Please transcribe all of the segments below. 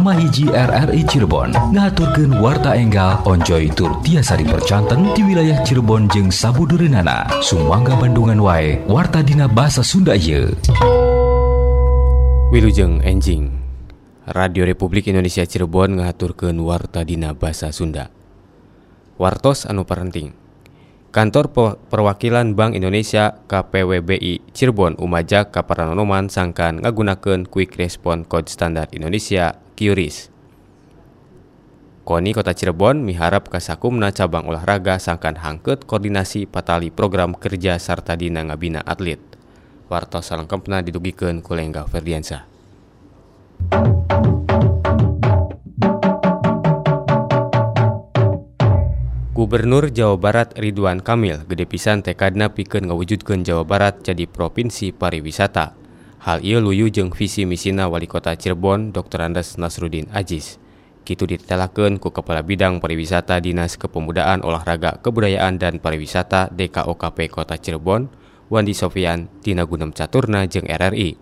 hiji RRI Cirebon ngaturkeun warta enggal onjoy tur tiasa dipercanten di wilayah Cirebon jeung sabudureunana sumangga Bandungan wae warta dina bahasa Sunda ieu. Wilujeng enjing. Radio Republik Indonesia Cirebon ngaturkeun warta dina bahasa Sunda. Wartos anu parenting. Kantor Perwakilan Bank Indonesia KPWBI Cirebon Umaja Kaparanonoman sangkan ngagunakeun Quick Response Code Standar Indonesia QRIS. Koni Kota Cirebon miharap kasakumna cabang olahraga sangkan hangket koordinasi patali program kerja sarta dina ngabina atlet. Wartos salengkempna didugikeun ku Lengga Ferdiansa. Gubernur Jawa Barat Ridwan Kamil gede pisan tekadna pikeun ngawujudkeun Jawa Barat jadi provinsi pariwisata. Hal ieu luyu jeung visi misina Wali Kota Cirebon Dr. Andes Nasrudin Aziz. Kitu ditelakeun ku Kepala Bidang Pariwisata Dinas Kepemudaan Olahraga Kebudayaan dan Pariwisata DKOKP Kota Cirebon, Wandi Sofian Tina Gunem Caturna jeung RRI.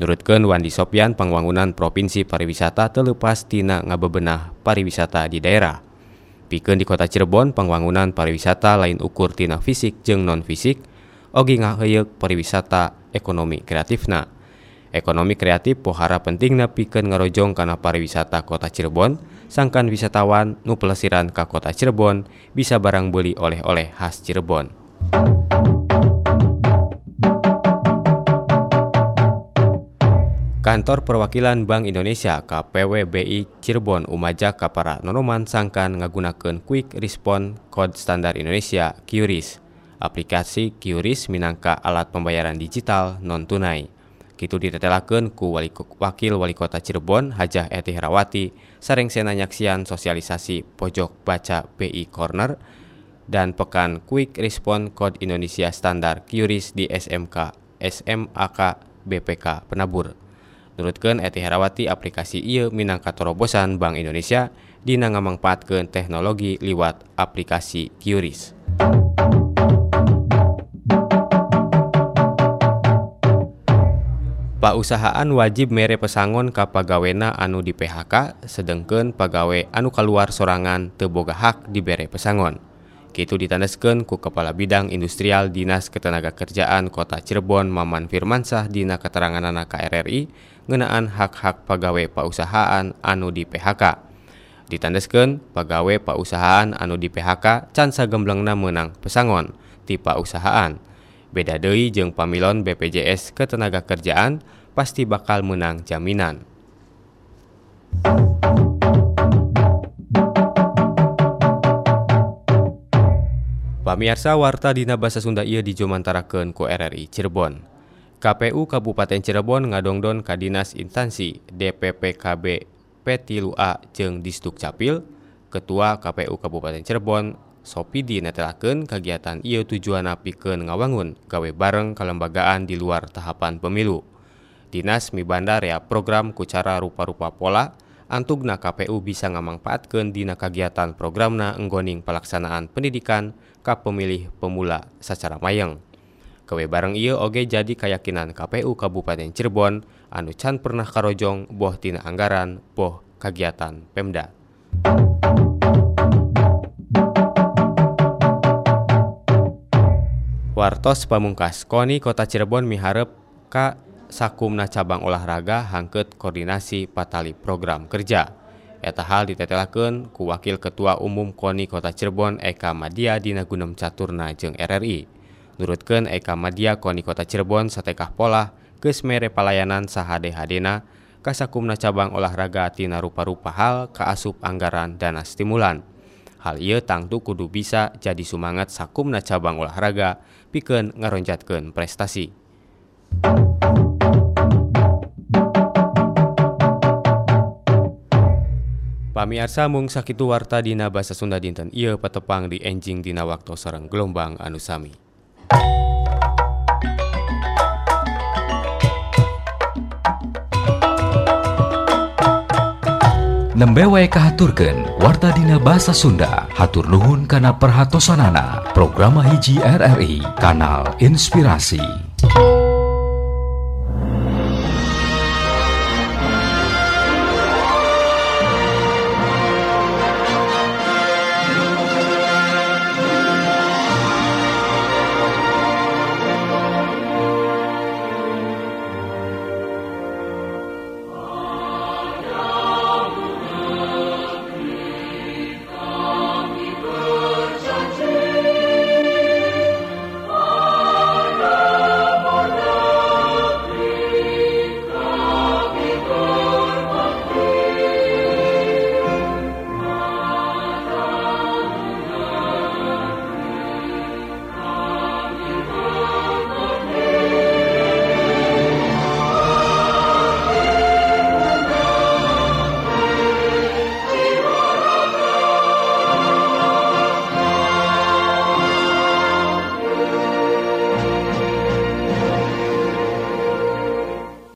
Nurutkeun Wandi Sofian pangwangunan Provinsi Pariwisata terlepas tina ngabebenah pariwisata di daerah. Pikeun di Kota Cirebon pangwangunan pariwisata lain ukur tina fisik jeung non fisik, ogi ngaheyeuk pariwisata ekonomi kreatifna. Ekonomi kreatif pohara pentingna pikeun ngarojong kana pariwisata kota Cirebon sangkan wisatawan nu pelesiran ka kota Cirebon bisa barang beli oleh-oleh khas Cirebon. Kantor Perwakilan Bank Indonesia KPWBI Cirebon Umaja Kapara Nonoman sangkan ngagunakeun Quick Response Code Standar Indonesia QRIS. Aplikasi QRIS minangka alat pembayaran digital non tunai. Kitu ditetelakeun ku wali, Wakil Wali Kota Cirebon Hajah Eti Herawati sareng sena nyaksian sosialisasi pojok baca BI Corner dan pekan Quick Response Code Indonesia Standar QRIS di SMK SMAK BPK Penabur. Nurutkeun Eti Herawati aplikasi ieu minangka terobosan Bank Indonesia dina ngamangpaatkeun teknologi liwat aplikasi QRIS. pausahaan wajib mere pesangon ka pagawena anu di PHK sedangkan pegawai anu keluar sorangan teboga hak dibere pesangon Kitu ditandaskan ku Kepala Bidang Industrial Dinas Ketenaga Kerjaan Kota Cirebon Maman Firmansah Dina Keterangan Anak KRRI ngenaan hak-hak pegawai pausahaan anu di PHK. Ditandaskan pegawai pausahaan anu di PHK cansa gemblengna menang pesangon, tipe usahaan. Beda deui jeung pamilon BPJS Ketenagakerjaan Kerjaan pasti bakal menang jaminan. Pamiarsa warta dina basa Sunda ieu dijomantarakeun ku RRI Cirebon. KPU Kabupaten Cirebon ngadongdon ka dinas instansi DPPKB P3A jeung Disduk Capil, Ketua KPU Kabupaten Cirebon Sopidi netelakeun kegiatan ieu tujuan pikeun ngawangun gawe bareng kelembagaan di luar tahapan pemilu. Dinas mibanda rea program ku cara rupa-rupa pola antugna KPU bisa ngamangpaatkeun dina kegiatan programna enggoning pelaksanaan pendidikan ka pemilih pemula secara mayeng. Kewe bareng iya oge jadi keyakinan KPU Kabupaten Cirebon anu can pernah karojong boh tina anggaran boh kegiatan Pemda. Wartos Pamungkas Koni Kota Cirebon miharep ka sakumna cabang olahraga hangket koordinasi patali program kerja. Eta hal ditetelaken ku wakil ketua umum KONI Kota Cirebon Eka Madia dina Gunem Caturna jeung RRI nurutkeun Eka Madia KONI Kota Cirebon satekah pola geus mere palayanan sahade hadena kasakumna cabang olahraga tina rupa-rupa hal kaasup anggaran dana stimulan. Hal ieu tangtu kudu bisa jadi sumangat sakumna cabang olahraga pikeun ngaronjatkeun prestasi. Pamiarsa mung sakitu warta dina basa Sunda dinten. Ieu patepang di enjing dina waktu sareng gelombang anu sami. Nembe wae kahaturkeun warta dina basa Sunda hatur nuhun kana perhatosanana. Program hiji RRI kanal inspirasi